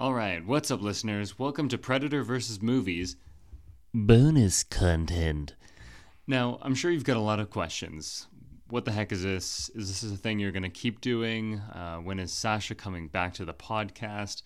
All right, what's up, listeners? Welcome to Predator vs. Movies bonus content. Now, I'm sure you've got a lot of questions. What the heck is this? Is this a thing you're going to keep doing? Uh, when is Sasha coming back to the podcast?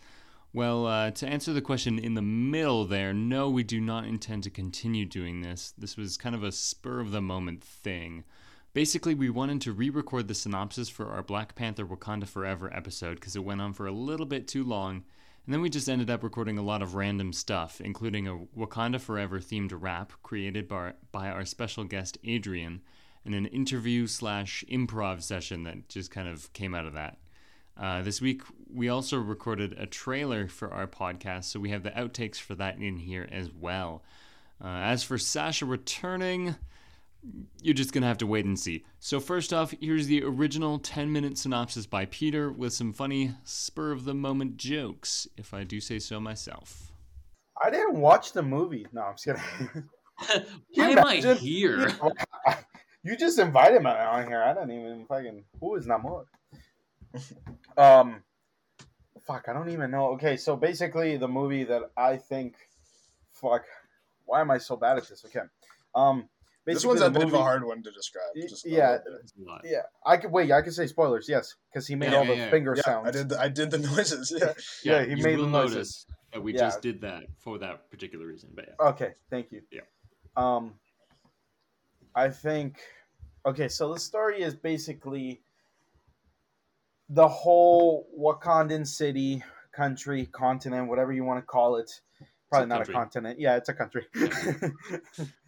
Well, uh, to answer the question in the middle there, no, we do not intend to continue doing this. This was kind of a spur of the moment thing. Basically, we wanted to re record the synopsis for our Black Panther Wakanda Forever episode because it went on for a little bit too long and then we just ended up recording a lot of random stuff, including a Wakanda Forever themed rap created by, by our special guest Adrian, and an interview slash improv session that just kind of came out of that. Uh, this week, we also recorded a trailer for our podcast, so we have the outtakes for that in here as well. Uh, as for Sasha returning, you're just going to have to wait and see. So, first off, here's the original 10 minute synopsis by Peter with some funny spur of the moment jokes, if I do say so myself. I didn't watch the movie. No, I'm just kidding. Why am I here? You just invited me on here. I don't even fucking. Who is Namor? um, fuck, I don't even know. Okay, so basically, the movie that I think, fuck, why am I so bad at this? Okay, um, this one's a bit of a hard one to describe. yeah, yeah. I could wait. I could say spoilers. Yes, because he made yeah, all yeah, the yeah. finger sounds. I did. The, I did the noises. Yeah, yeah. he made the noises. That we just did that for that particular reason. But yeah. Okay. Thank you. Yeah. Um, I think. Okay, so the story is basically the whole Wakandan city, country, continent, whatever you want to call it. Probably a not country. a continent. Yeah, it's a country.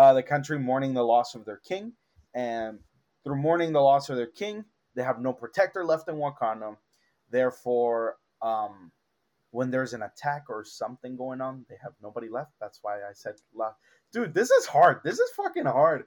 uh, the country mourning the loss of their king, and through mourning the loss of their king, they have no protector left in Wakanda. Therefore, um, when there's an attack or something going on, they have nobody left. That's why I said left. Dude, this is hard. This is fucking hard.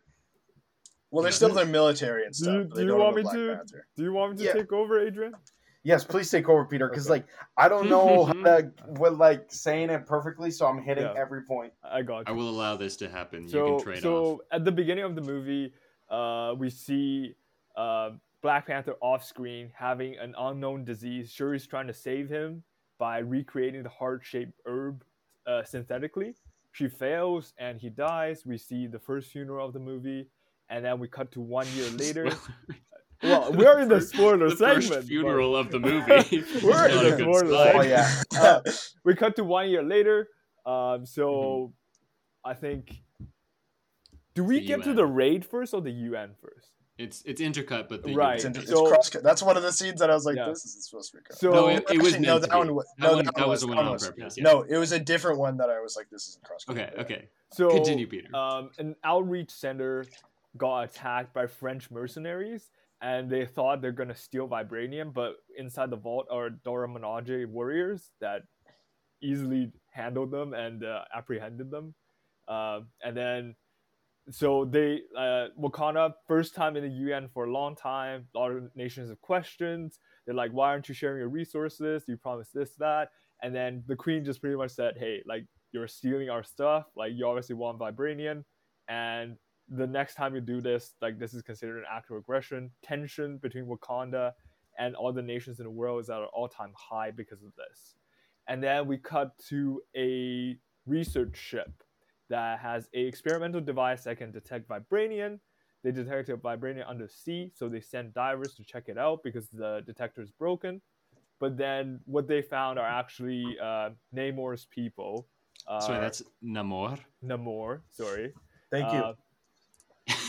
Well, they're still their military and stuff. Do, do you want me to? Panther. Do you want me to yeah. take over, Adrian? Yes, please take over, Peter. Because okay. like I don't know how to, with like saying it perfectly, so I'm hitting yeah. every point. I got. You. I will allow this to happen. So, you can trade so off. at the beginning of the movie, uh, we see uh, Black Panther off screen having an unknown disease. Shuri's trying to save him by recreating the heart-shaped herb uh, synthetically. She fails and he dies. We see the first funeral of the movie, and then we cut to one year later. Well, we're in the spoiler the segment. First funeral but... of the movie. we're in the spoiler segment. Oh yeah. Uh, we cut to one year later. Um, so mm-hmm. I think. Do we get UN. to the raid first or the UN first? It's it's intercut, but the right. It's, inter- so, cross That's one of the scenes that I was like, yeah. "This is supposed to be cut." So no, it, it was no, that one. Was, no, that, that was the one on purpose. Yeah. No, it was a different one that I was like, "This isn't cross." Cut. Okay, okay. So continue, Peter. Um, an outreach center got attacked by French mercenaries, and they thought they're gonna steal vibranium, but inside the vault are Dora Milaje warriors that easily handled them and uh, apprehended them. Uh, and then, so they uh, Wakanda first time in the UN for a long time. A lot of nations have questions. They're like, "Why aren't you sharing your resources? You promised this, that." And then the queen just pretty much said, "Hey, like you're stealing our stuff. Like you obviously want vibranium." And the next time you do this, like this is considered an act of aggression. Tension between Wakanda and all the nations in the world is at an all-time high because of this. And then we cut to a research ship that has a experimental device that can detect vibranium. They detected vibranium under sea, so they sent divers to check it out because the detector is broken. But then what they found are actually uh, Namor's people. Uh, sorry, that's Namor. Namor, sorry. Thank you. Uh,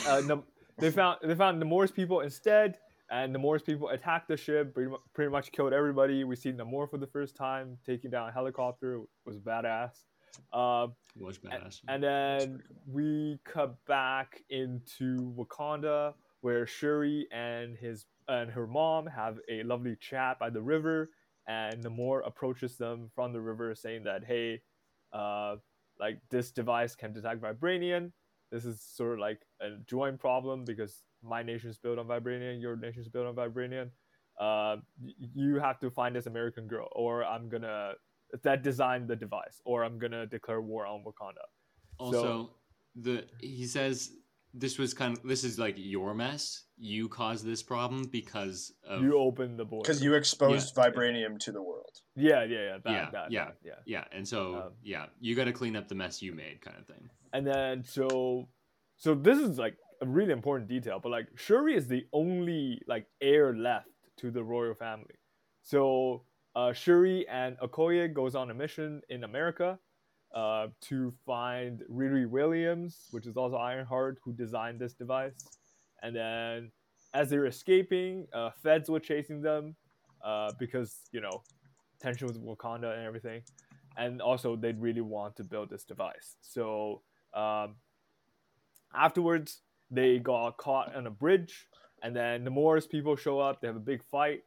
uh, they found they found Namor's people instead, and the Namor's people attacked the ship, pretty, pretty much killed everybody. We see Namor for the first time taking down a helicopter. It was badass. Uh, was badass. And, and then cool. we cut back into Wakanda, where Shuri and his and her mom have a lovely chat by the river, and Namor approaches them from the river, saying that, "Hey, uh, like this device can detect vibranium." This is sort of like a joint problem because my nation is built on vibranium, your nation is built on vibranium. Uh, you have to find this American girl, or I'm gonna that designed the device, or I'm gonna declare war on Wakanda. Also, so, the he says this was kind of this is like your mess. You caused this problem because of, you opened the border because you exposed yeah, vibranium yeah. to the world. Yeah, yeah, yeah, that, yeah, that, yeah, that, yeah, yeah. And so um, yeah, you got to clean up the mess you made, kind of thing. And then so so this is like a really important detail, but like Shuri is the only like heir left to the royal family. So uh, Shuri and Okoye goes on a mission in America uh, to find Riri Williams, which is also Ironheart, who designed this device. And then as they're escaping, uh, feds were chasing them uh, because, you know, tension with Wakanda and everything. And also, they really want to build this device. So um, afterwards, they got caught on a bridge. And then the Namora's people show up. They have a big fight.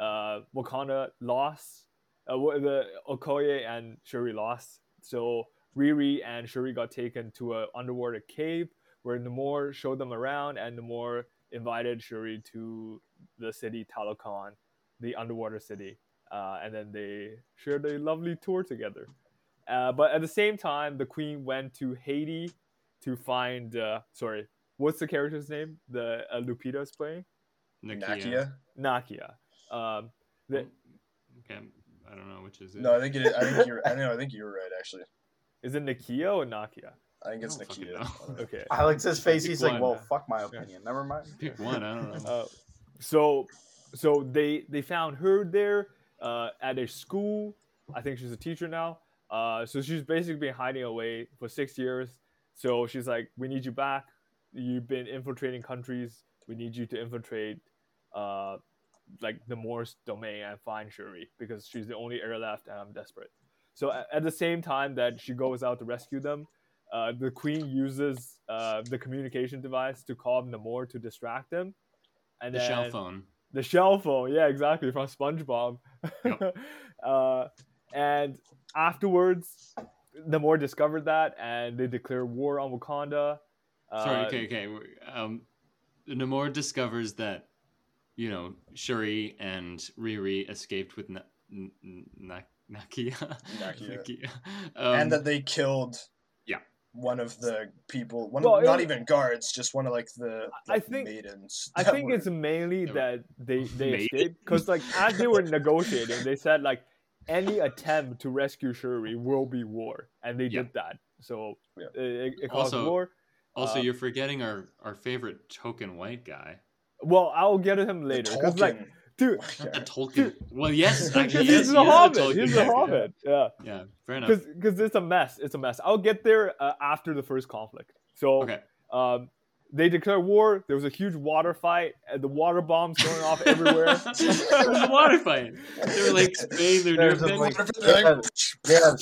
Uh, Wakanda lost. Uh, the Okoye and Shuri lost so Riri and Shuri got taken to an underwater cave where Namor showed them around, and Namor invited Shuri to the city Talokan, the underwater city, uh, and then they shared a lovely tour together. Uh, but at the same time, the Queen went to Haiti to find. Uh, sorry, what's the character's name? The uh, Lupita is playing. Nakia. Nakia. Um, the, okay, I don't know which is it. No, I think it. Is, I think you're. I know. I think you were right actually. Is it Nakia or Nakia? I think it's Nakia. okay. Alex's face. He's like, "Well, fuck my opinion. Yeah. Never mind." Pick one. I don't know. Uh, so, so they they found her there uh, at a school. I think she's a teacher now. Uh, so she's basically been hiding away for six years. So she's like, "We need you back. You've been infiltrating countries. We need you to infiltrate uh, like the Morse domain and find Shuri because she's the only heir left, and I'm desperate. So at, at the same time that she goes out to rescue them, uh, the queen uses uh, the communication device to call Namor to distract them. And the then, shell phone. The shell phone, yeah, exactly from SpongeBob. Yep. and afterwards, Namor discovered that, and they declare war on Wakanda. Sorry, uh, okay, okay. Um, Namor discovers that you know, Shuri and Riri escaped with Na- Na- Nakia. Nakia. Nakia. Um, and that they killed yeah one of the people one well, of, not it, even guards just one of like the like, I think, maidens i think were, it's mainly that they they escaped because like as they were negotiating they said like any attempt to rescue shuri will be war and they yeah. did that so yeah. it, it caused also, war also uh, you're forgetting our our favorite token white guy well, I'll get him later. Because like, dude, a Tolkien. Dude, well, yes, actually, he's a hobbit. He's a hobbit. Yeah. Yeah. Fair enough. Because it's a mess. It's a mess. I'll get there uh, after the first conflict. So, okay. Um, they declare war. There was a huge water fight, and the water bombs going off everywhere. there was a water fight. They were like Spain. They're doing like, they have, they have,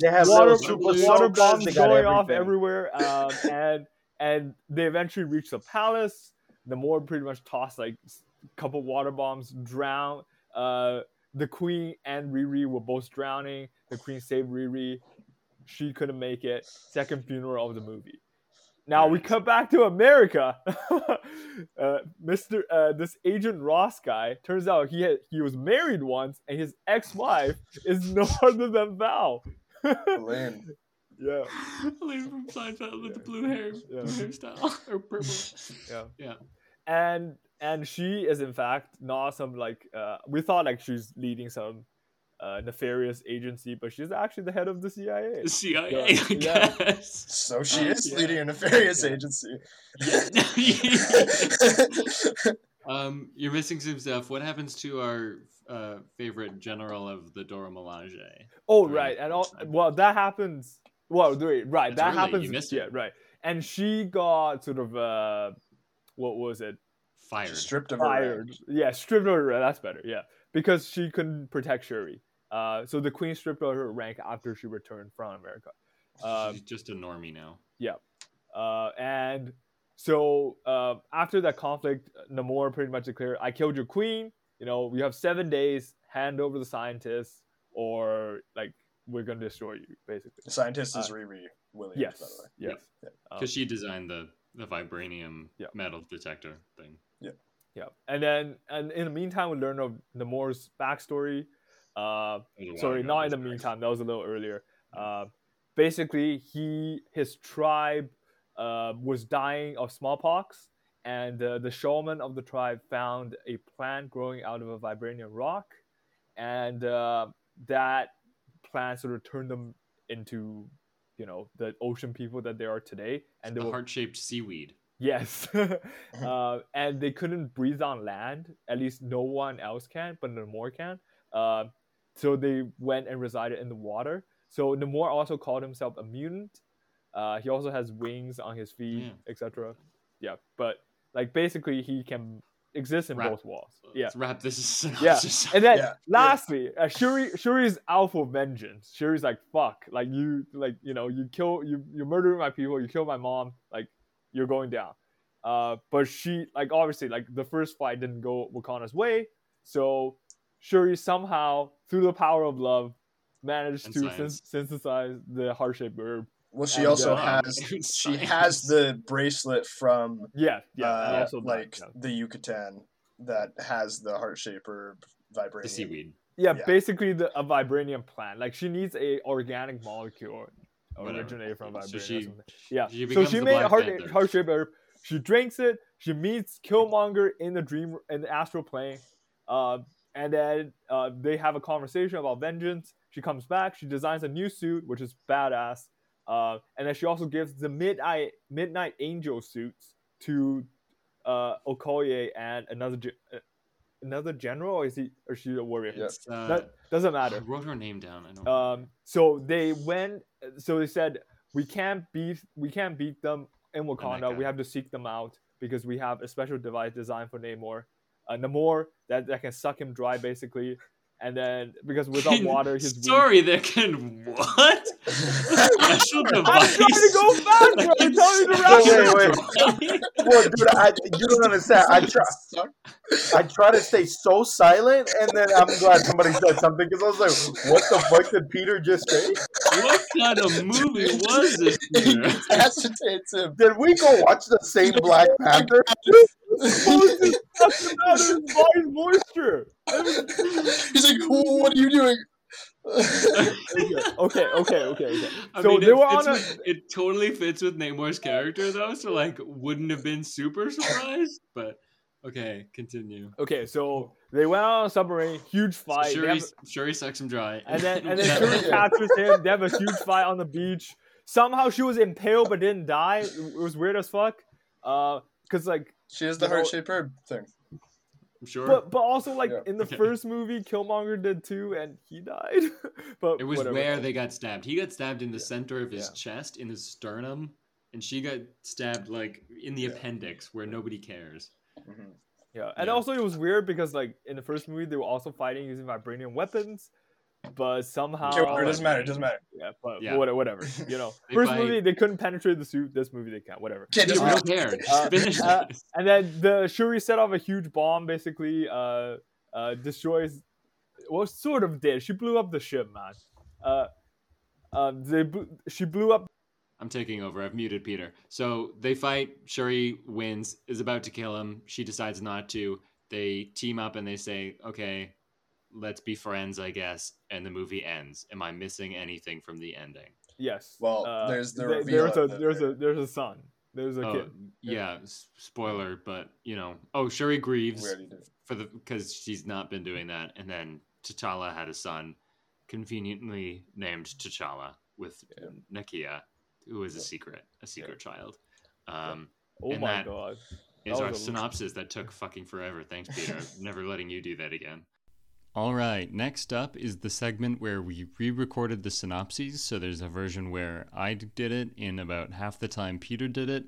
they have water, water bombs going off everywhere, um, and and they eventually reach the palace. Namor pretty much tossed like a couple water bombs, drown. Uh, the queen and Riri were both drowning. The queen saved Riri. She couldn't make it. Second funeral of the movie. Now we come back to America. uh, Mr. Uh, this Agent Ross guy turns out he had he was married once, and his ex-wife is no other than Val. Lynn. Yeah. Lady from Seinfeld with the blue hair, yeah. hairstyle or purple. Yeah. Yeah. And and she is in fact not some like uh, we thought like she's leading some uh, nefarious agency, but she's actually the head of the CIA. The CIA, so, yeah. So she is yeah. leading a nefarious yeah. agency. Yeah. um, you're missing some stuff. What happens to our uh, favorite general of the Dora Milaje? Oh, right, and all well that happens well, wait, right. That's that early. happens. You missed yeah, it. right. And she got sort of uh, what was it? Fired. Stripped of her. Fired. Yeah, stripped of her rank. That's better. Yeah, because she couldn't protect Shuri. Uh, so the queen stripped of her rank after she returned from America. Um, She's just a normie now. Yeah. Uh, and so uh, after that conflict, Namor pretty much declared, "I killed your queen. You know, you have seven days. Hand over the scientists, or like we're going to destroy you, basically. The scientist is uh, Riri Williams, yes, by the way. Yes. Because yeah. um, she designed the, the vibranium yeah. metal detector thing. Yeah. Yeah. And then, and in the meantime, we learn of Namor's backstory. Uh, sorry, not in the meantime. That was a little earlier. Uh, basically, he his tribe uh, was dying of smallpox, and uh, the shaman of the tribe found a plant growing out of a vibranium rock, and uh, that plant sort of turned them into, you know, the ocean people that they are today. And the were... heart-shaped seaweed. Yes, uh, and they couldn't breathe on land. At least no one else can, but Namor can. Uh, so they went and resided in the water. So Namor also called himself a mutant. Uh, he also has wings on his feet, etc. Yeah, but like basically he can exist in both walls. Yeah, let's wrap this. Yeah, and then yeah. lastly, uh, Shuri Shuri's alpha vengeance. Shuri's like fuck, like you, like you know, you kill you, you murder my people, you kill my mom, like you're going down. Uh, but she like obviously like the first fight didn't go Wakanda's way, so Shuri somehow through the power of love managed and to synthesize the heart shaped herb. Well, she and, also uh, has she has the bracelet from yeah yeah uh, also like that, yeah. the Yucatan that has the heart shaped herb vibranium. The seaweed. Yeah, yeah, basically the a vibranium plant. Like she needs a organic molecule originated from vibranium. So she, yeah, she so she made a heart heart shaped herb. She drinks it. She meets Killmonger in the dream in the astral plane. Uh, and then uh, they have a conversation about vengeance. She comes back. She designs a new suit, which is badass. Uh, and then she also gives the midnight midnight angel suits to uh, Okoye and another uh, another general. Or is he or she a warrior? Yes. Uh, that doesn't matter. I wrote her name down. I know. Um. So they went. So they said we can't beat we can't beat them in Wakanda. We have to seek them out because we have a special device designed for Namor. Uh, Namor that, that can suck him dry basically and then because without water, his sorry, weak. that can what special device? I'm trying to go fast, bro. I'm telling you to wrap wait, wait. well, dude, I, you don't understand. I try, I try to stay so silent, and then I'm glad somebody said something because I was like, "What the fuck did Peter just say?" What kind of movie was this? Agitates him. Did we go watch the same Black Panther? Moisture. He's like, "What are you doing?" okay, okay, okay, okay. I so mean, they it, were on a. It totally fits with Namor's character, though. So like, wouldn't have been super surprised, but okay, continue. Okay, so they went on a submarine, huge fight. So Shuri, have, Shuri sucks him dry, and then and then Shuri captures him. They have a huge fight on the beach. Somehow she was impaled but didn't die. It was weird as fuck. Uh, cause like she has the heart shaped herb thing. I'm sure. But but also like yeah. in the okay. first movie, Killmonger did too, and he died. but it was whatever. where they got stabbed. He got stabbed in the yeah. center of his yeah. chest, in his sternum, and she got stabbed like in the appendix, where nobody cares. Mm-hmm. Yeah, and also it was weird because like in the first movie, they were also fighting using vibranium weapons but somehow it doesn't matter. It doesn't matter. Yeah, but yeah. whatever. You know, first fight. movie they couldn't penetrate the suit. This movie they can. Whatever. Yeah, just don't care. Uh, uh, and then the Shuri set off a huge bomb. Basically, uh, uh, destroys. Well, sort of did. She blew up the ship, man. Uh, um, they she blew up. I'm taking over. I've muted Peter. So they fight. Shuri wins. Is about to kill him. She decides not to. They team up and they say, "Okay, let's be friends, I guess, and the movie ends. Am I missing anything from the ending? Yes. Well, uh, there's the th- there's a there's a there's a son. There's a oh, kid. Yeah, spoiler, but you know, oh, Shuri grieves for the because she's not been doing that, and then T'Challa had a son, conveniently named T'Challa with yeah. Nakia, who is a secret, a secret yeah. child. Um, oh my god! Is our synopsis that took fucking forever. Thanks, Peter. Never letting you do that again. All right, next up is the segment where we re recorded the synopses. So there's a version where I did it in about half the time Peter did it,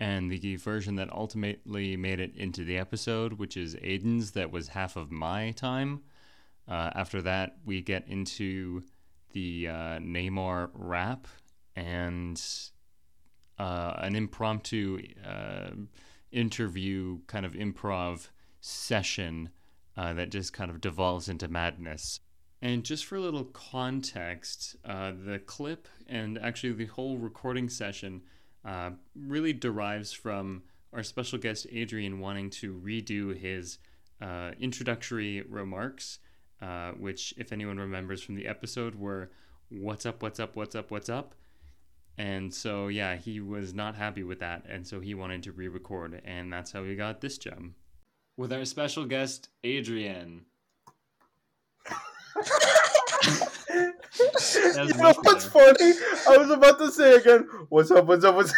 and the version that ultimately made it into the episode, which is Aiden's, that was half of my time. Uh, after that, we get into the uh, Namor rap and uh, an impromptu uh, interview, kind of improv session uh, that just kind of devolves into madness. And just for a little context, uh, the clip and actually the whole recording session uh, really derives from our special guest Adrian wanting to redo his uh, introductory remarks, uh, which, if anyone remembers from the episode, were "What's up? What's up? What's up? What's up?" And so, yeah, he was not happy with that. And so he wanted to re record. And that's how we got this gem. With our special guest, Adrian. you know what's funny? I was about to say again, what's up, what's up, what's up?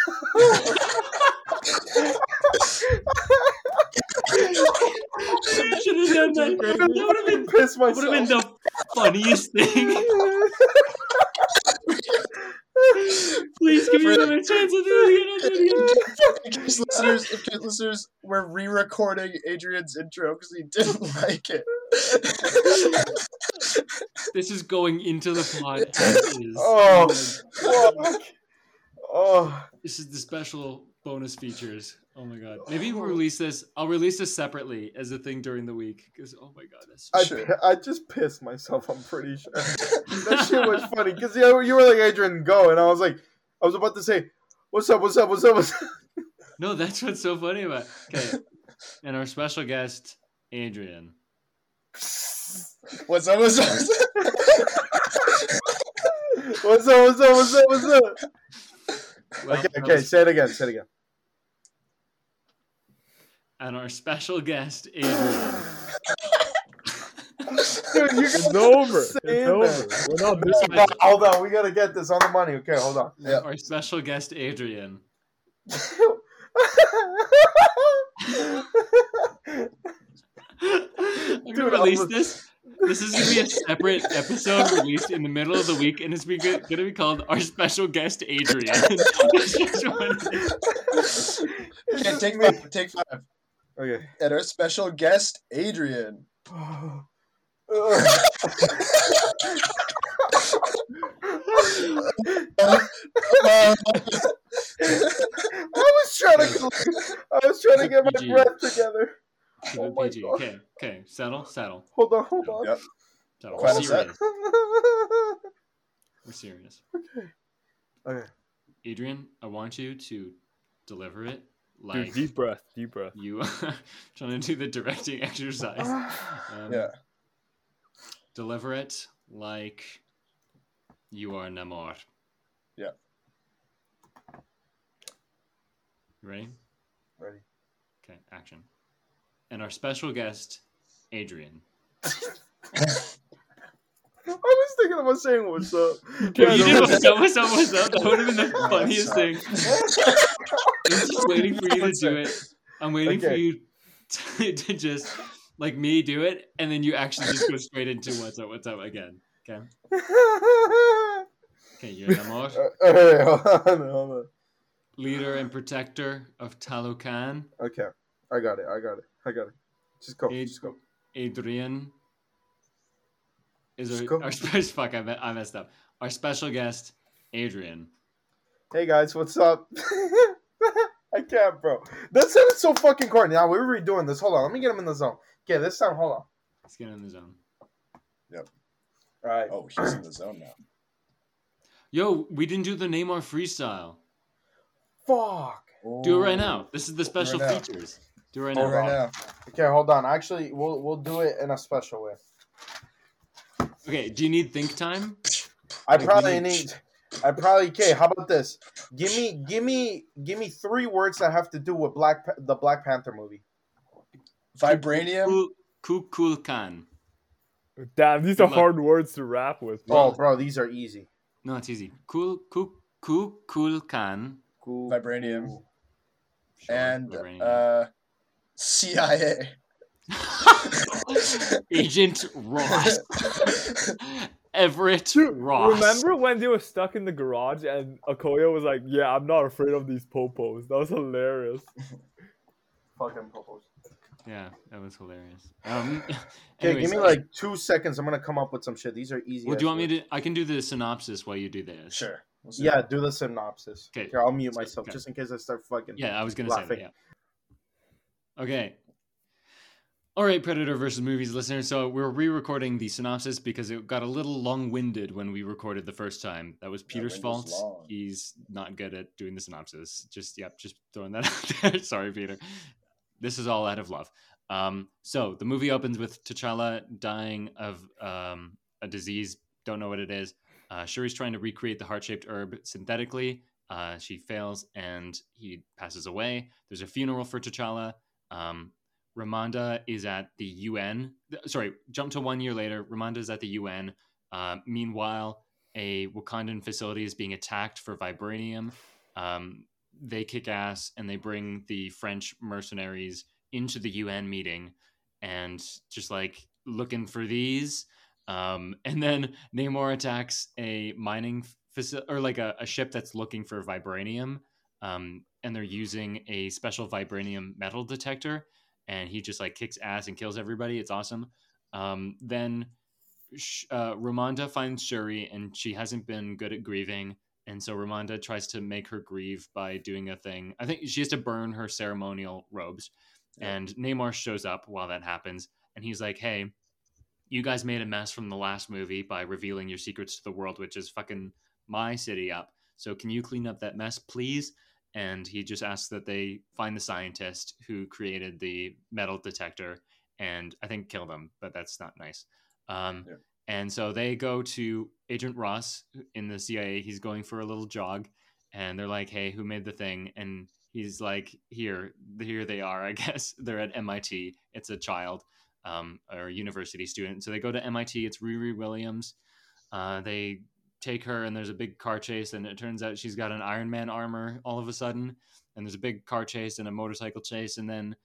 should have done that. That would have been pissed myself. Would have been the funniest thing. Please give me another chance to do it again. In case listeners, in case listeners, we're re-recording Adrian's intro because he didn't like it. this is going into the pod. Oh, oh, this is the special bonus features. Oh my god! Maybe we'll release this. I'll release this separately as a thing during the week because oh my god, that's I, sure. I just pissed myself. I'm pretty sure that shit was funny because you, you were like Adrian, go, and I was like, I was about to say, what's up, what's up, what's up, what's up. No, that's what's so funny about. It. Okay, and our special guest, Adrian. What's up? What's up? What's up? What's up? What's up? What's up? Well, okay, okay. Say it again. Say it again and our special guest, Adrian. Dude, you're it's over. It's over. We're not missing hold, hold on, we gotta get this on the money. Okay, hold on. Yeah. Our special guest, Adrian. I'm gonna release this. This is gonna be a separate episode released in the middle of the week, and it's gonna be called "Our Special Guest Adrian." okay, take five. Take five. Okay. And our special guest, Adrian. I was trying to, I was trying to get my breath together. Oh my PG. God. Okay, okay, settle, settle. Hold on, hold on. Yep. Settle. We're serious. We're serious. Okay. Okay. Adrian, I want you to deliver it like Dude, deep breath, deep breath. You trying to do the directing exercise. Um, yeah. Deliver it like you are Namor. Yeah. Ready? Ready. Okay, action. And our special guest, Adrian. I was thinking about saying what's up. Yeah, you did what's up, what's up, what's up. That would have been the funniest thing. I'm just waiting for you to do it. I'm waiting okay. for you to, to, just like me do it, and then you actually just go straight into what's up, what's up again. Okay. Okay, you're Namor. Uh, hold on, hold on. Leader and protector of Talokan. Okay, I got it. I got it. I got it. Just go. Ad- just go. Adrian is our, our fuck. I, I messed up. Our special guest, Adrian. Hey guys, what's up? I can't, bro. That sounded so fucking corny. Now we're redoing this. Hold on, let me get him in the zone. Okay, this time, hold on. Let's get in the zone. Yep. All right. Oh, he's in the zone now. Yo, we didn't do the Namor freestyle. Fuck. Do it right oh. now. This is the special right features. Do it right now. right now. Okay, hold on. Actually, we'll we'll do it in a special way. Okay. Do you need think time? I probably need. I probably okay. How about this? Give me, give me, give me three words that have to do with Black the Black Panther movie. Vibranium. Kukulkan. Damn, these are hard words to rap with. Bro. Oh, bro, these are easy. No, it's easy. Kul kul Kukulkan. Vibranium. Sure, and Vibranium. uh, CIA. Agent Ross. Everett Dude, Ross. Remember when they were stuck in the garage and Okoye was like, "Yeah, I'm not afraid of these popos." That was hilarious. Fucking popos. Yeah, that was hilarious. Um, okay, give me like two seconds. I'm gonna come up with some shit. These are easy. Well, do you want words. me to? I can do the synopsis while you do this. Sure. We'll yeah, do the synopsis. Okay. Here, I'll mute myself okay. just in case I start fucking. Yeah, I was gonna laughing. say that. Yeah. Okay, all right, Predator versus Movies listeners. So we're re-recording the synopsis because it got a little long-winded when we recorded the first time. That was Peter's fault. He's not good at doing the synopsis. Just yep, just throwing that out there. Sorry, Peter. This is all out of love. Um, so the movie opens with T'Challa dying of um, a disease. Don't know what it is. Uh, Shuri's trying to recreate the heart-shaped herb synthetically, Uh, she fails and he passes away. There's a funeral for T'Challa. Um, Ramonda is at the UN. Sorry, jump to one year later. Ramonda is at the UN. Uh, meanwhile, a Wakandan facility is being attacked for vibranium. Um, they kick ass and they bring the French mercenaries into the UN meeting and just like looking for these. Um, and then Namor attacks a mining facility or like a, a, ship that's looking for vibranium. Um, and they're using a special vibranium metal detector. And he just like kicks ass and kills everybody. It's awesome. Um, then uh, Ramonda finds Shuri and she hasn't been good at grieving. And so Ramonda tries to make her grieve by doing a thing. I think she has to burn her ceremonial robes. Yeah. And Namor shows up while that happens. And he's like, hey, you guys made a mess from the last movie by revealing your secrets to the world, which is fucking my city up. So can you clean up that mess, please? And he just asks that they find the scientist who created the metal detector and I think kill them, but that's not nice. Um, yeah. And so they go to Agent Ross in the CIA. He's going for a little jog, and they're like, "Hey, who made the thing?" And he's like, "Here, here they are. I guess they're at MIT. It's a child, um, or a university student." So they go to MIT. It's Riri Williams. Uh, they take her, and there's a big car chase, and it turns out she's got an Iron Man armor all of a sudden. And there's a big car chase and a motorcycle chase, and then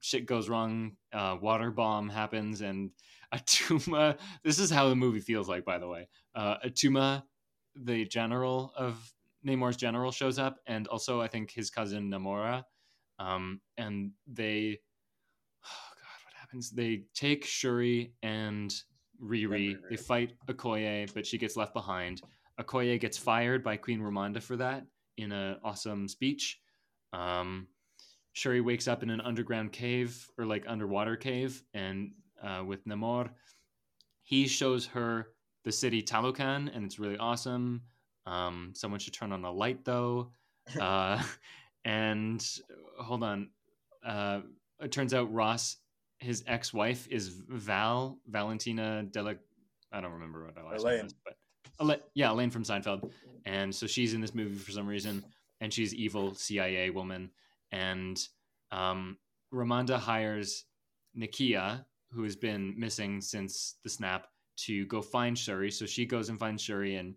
shit goes wrong. Uh, water bomb happens, and Attuma This is how the movie feels like, by the way. Uh, Attuma, the general of Namor's general, shows up, and also I think his cousin Namora. Um, and they, oh god, what happens? They take Shuri and Riri. They fight Okoye, but she gets left behind. Okoye gets fired by Queen Ramonda for that in an awesome speech. Um, Shuri wakes up in an underground cave or like underwater cave, and uh, with Namor. He shows her the city Talokan, and it's really awesome. Um, someone should turn on a light though. Uh, and hold on, uh, it turns out Ross, his ex-wife, is Val Valentina Della. I don't remember what I last name is, but Elaine, yeah, Elaine from Seinfeld. And so she's in this movie for some reason, and she's evil CIA woman. And um, Ramonda hires Nakia, who has been missing since the snap, to go find Shuri. So she goes and finds Shuri and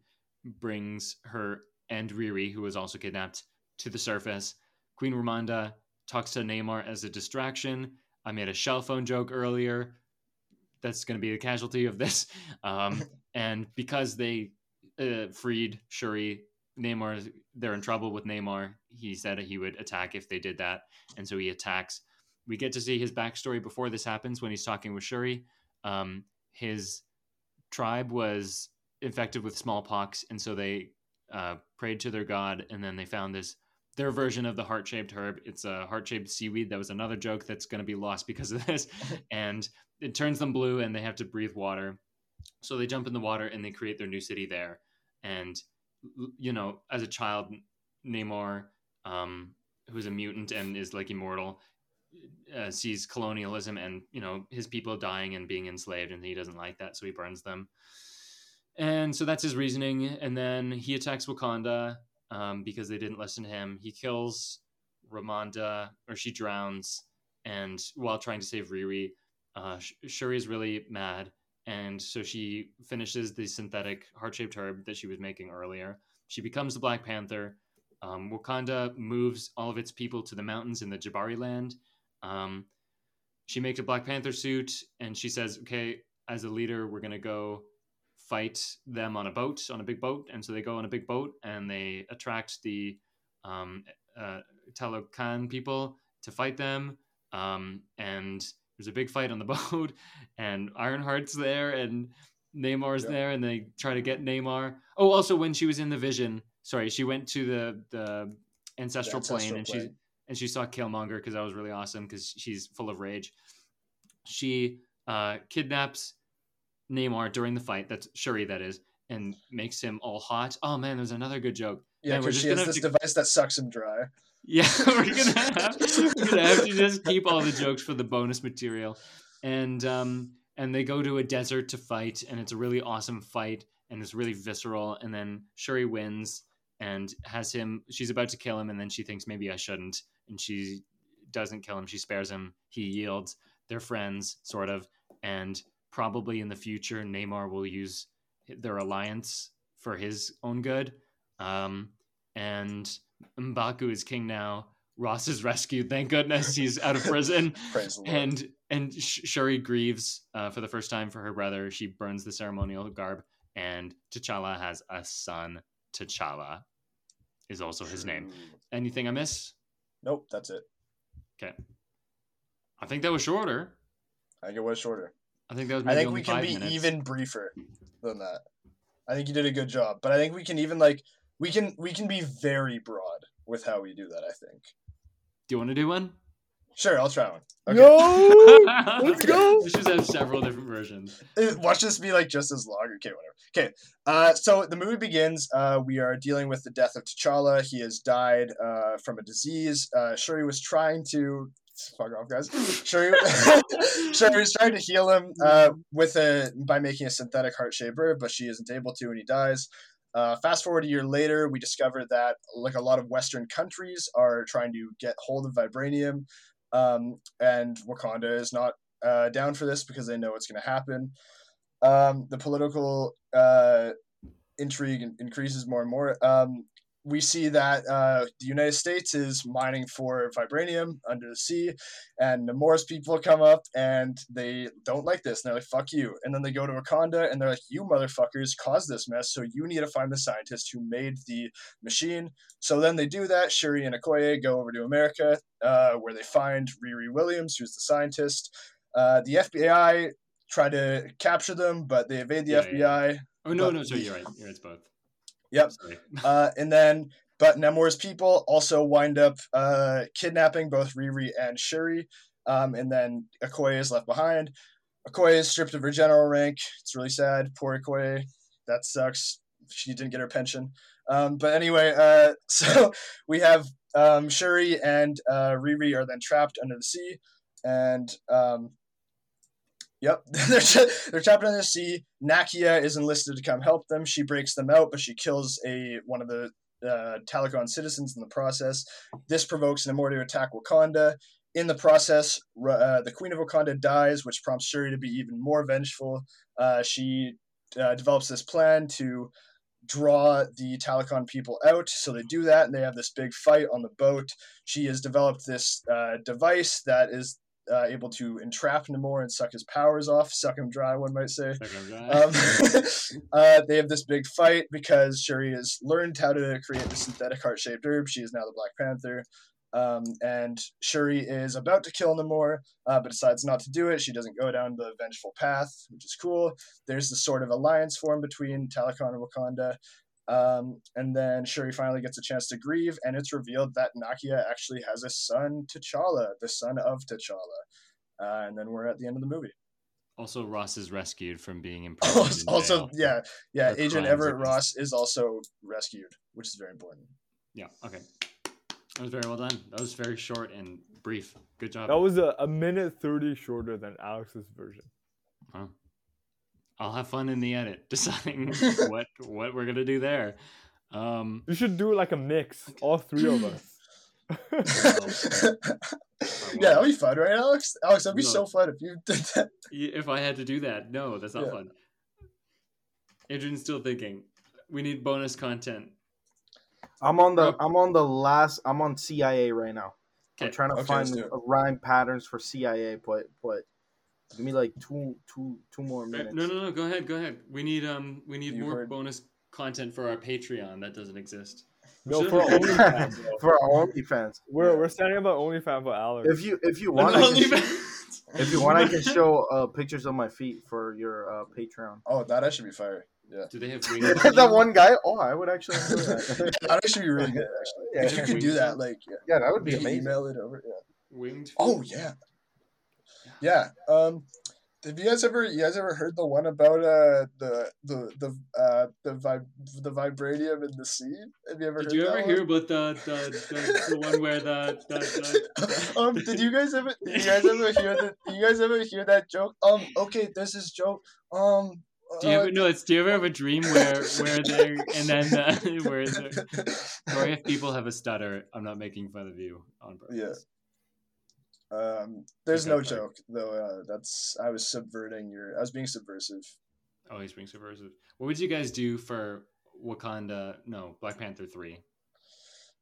brings her and Riri, who was also kidnapped, to the surface. Queen Ramonda talks to Namor as a distraction. I made a shell phone joke earlier. That's going to be the casualty of this. Um, and because they uh, freed Shuri, Namor, they're in trouble with Namor. He said he would attack if they did that. And so he attacks we get to see his backstory before this happens when he's talking with Shuri. Um, his tribe was infected with smallpox, and so they uh, prayed to their god, and then they found this their version of the heart shaped herb. It's a heart shaped seaweed. That was another joke that's going to be lost because of this, and it turns them blue, and they have to breathe water. So they jump in the water and they create their new city there. And you know, as a child, Namor, um, who's a mutant and is like immortal, uh, sees colonialism and you know his people dying and being enslaved, and he doesn't like that, so he burns them. And so that's his reasoning. And then he attacks Wakanda um, because they didn't listen to him. He kills Ramonda, or she drowns, and while trying to save Riri, uh, Shuri is really mad, and so she finishes the synthetic heart-shaped herb that she was making earlier. She becomes the Black Panther. Um, Wakanda moves all of its people to the mountains in the Jabari land, um, she makes a Black Panther suit and she says, "Okay, as a leader, we're gonna go fight them on a boat, on a big boat." And so they go on a big boat and they attract the um, uh, Talokan people to fight them. Um, and there's a big fight on the boat, and Ironheart's there, and Namor's yeah. there, and they try to get Namor. Oh, also when she was in the vision, sorry, she went to the the ancestral, the ancestral plane, and plane. she and she saw Killmonger because that was really awesome because she's full of rage. She uh, kidnaps Namor during the fight. That's Shuri, that is, and makes him all hot. Oh man, there's another good joke. Yeah, because she has this to... device that sucks him dry. Yeah, we're gonna, have, we're gonna have to just keep all the jokes for the bonus material, and um, and they go to a desert to fight, and it's a really awesome fight, and it's really visceral. And then Shuri wins, and has him. She's about to kill him, and then she thinks maybe I shouldn't, and she doesn't kill him. She spares him. He yields. They're friends, sort of, and probably in the future, Namor will use their alliance for his own good. Um, and Mbaku is king now. Ross is rescued. Thank goodness he's out of prison. Praise the Lord. and and Shuri grieves uh, for the first time for her brother. She burns the ceremonial garb, and T'Challa has a son. T'Challa is also his name. Anything I miss? Nope, that's it. Okay. I think that was shorter. I think it was shorter. I think that was I think only we can be minutes. even briefer than that. I think you did a good job, but I think we can even like we can we can be very broad with how we do that. I think. Do you want to do one? Sure, I'll try one. Okay. No, let's go. We should have several different versions. Uh, Watch this be like just as long. Okay, whatever. Okay, uh, so the movie begins. Uh, we are dealing with the death of T'Challa. He has died uh, from a disease. Uh, Shuri was trying to fuck off, guys. Shuri, Shuri was trying to heal him uh, with a by making a synthetic heart shaper, but she isn't able to, and he dies. Uh, fast forward a year later, we discover that like a lot of Western countries are trying to get hold of vibranium, um, and Wakanda is not uh, down for this because they know it's going to happen. Um, the political uh, intrigue increases more and more. Um, we see that uh, the United States is mining for vibranium under the sea, and Namor's people come up and they don't like this. And they're like, fuck you. And then they go to Wakanda and they're like, you motherfuckers caused this mess, so you need to find the scientist who made the machine. So then they do that. Shuri and Okoye go over to America, uh, where they find Riri Williams, who's the scientist. Uh, the FBI try to capture them, but they evade the Yeah, FBI. Oh no, But- no, sorry, you're right. You're right. It's both. Yep. Uh, and then, but Namor's people also wind up uh, kidnapping both Riri and Shuri. Um, and then Okoye is left behind. Okoye is stripped of her general rank. It's really sad. Poor Okoye. That sucks. She didn't get her pension. Um, but anyway, uh, so we have um, Shuri and uh, Riri are then trapped under the sea. And um, Yep, they're, tra- they're trapped under the sea. Nakia is enlisted to come help them. She breaks them out, but she kills a one of the uh, Talokan citizens in the process. This provokes Namor to attack Wakanda. In the process, uh, the Queen of Wakanda dies, which prompts Shuri to be even more vengeful. Uh, she uh, develops this plan to draw the Talokan people out. So they do that, and they have this big fight on the boat. She has developed this uh, device that is uh, able to entrap Namor and suck his powers off, suck him dry, one might say. Um, uh, they have this big fight because Shuri has learned how to create the synthetic heart shaped herb. She is now the Black Panther. Um, and Shuri is about to kill Namor, uh, but decides not to do it. She doesn't go down the vengeful path, which is cool. There's this sort of alliance formed between Talokan and Wakanda. Um, and then Shuri finally gets a chance to grieve, and it's revealed that Nakia actually has a son, T'Challa, the son of T'Challa. Uh, and then we're at the end of the movie. also, Ross is rescued from being imprisoned. also, in yeah, yeah. Agent Everett Ross is also rescued, which is very important. Yeah. Okay. That was very well done. That was very short and brief. Good job. That was a, a minute thirty shorter than Alex's version. Huh. I'll have fun in the edit deciding what what we're gonna do there. Um, You should do like a mix, all three of us. yeah, that'd be fun, right, Alex? Alex, that'd be No. so fun if you did that. if I had to do that, no, that's not Yeah. fun. Adrian's still thinking. We need bonus content. I'm on the Yep. I'm on the last I'm on CIA right now. I'm Okay. trying to Okay, find let's do it. a rhyme patterns for CIA, but but give me like two two two more Uh, minutes. No, no, no. Go ahead. Go ahead. We need um we need You more heard- bonus content for our Patreon that doesn't exist. No, Should for have- OnlyFans. bro. for our OnlyFans. We're we're setting up an OnlyFans for Alex. If you if you want, I can, if you want, I can show uh, pictures of my feet for your uh, Patreon. Oh, that should be fire. Yeah, Do they have wings? that one guy. Oh, I would actually enjoy that. that actually be really good. Actually, Yeah. if you could do that, like, yeah, yeah, that would be maybe amazing. email it over. Yeah. Winged. feet? Oh yeah, yeah. Um, have you guys ever you guys ever heard the one about uh the the the uh the vib the vibranium in the sea? Have you ever Did you ever one? hear about the the, the, the one where the, the, the um, did you guys ever did you guys ever hear that? You guys ever hear that joke? Um, okay, there's this joke. Um, Do you ever no? It's do you ever have a dream where where they're and then uh, where they're, sorry if people have a stutter. I'm not making fun of you on purpose. Yeah. Um, there's no fine. joke though. Uh, that's I was subverting your. I was being subversive. Oh, he's being subversive. What would you guys do for Wakanda? No, Black Panther three.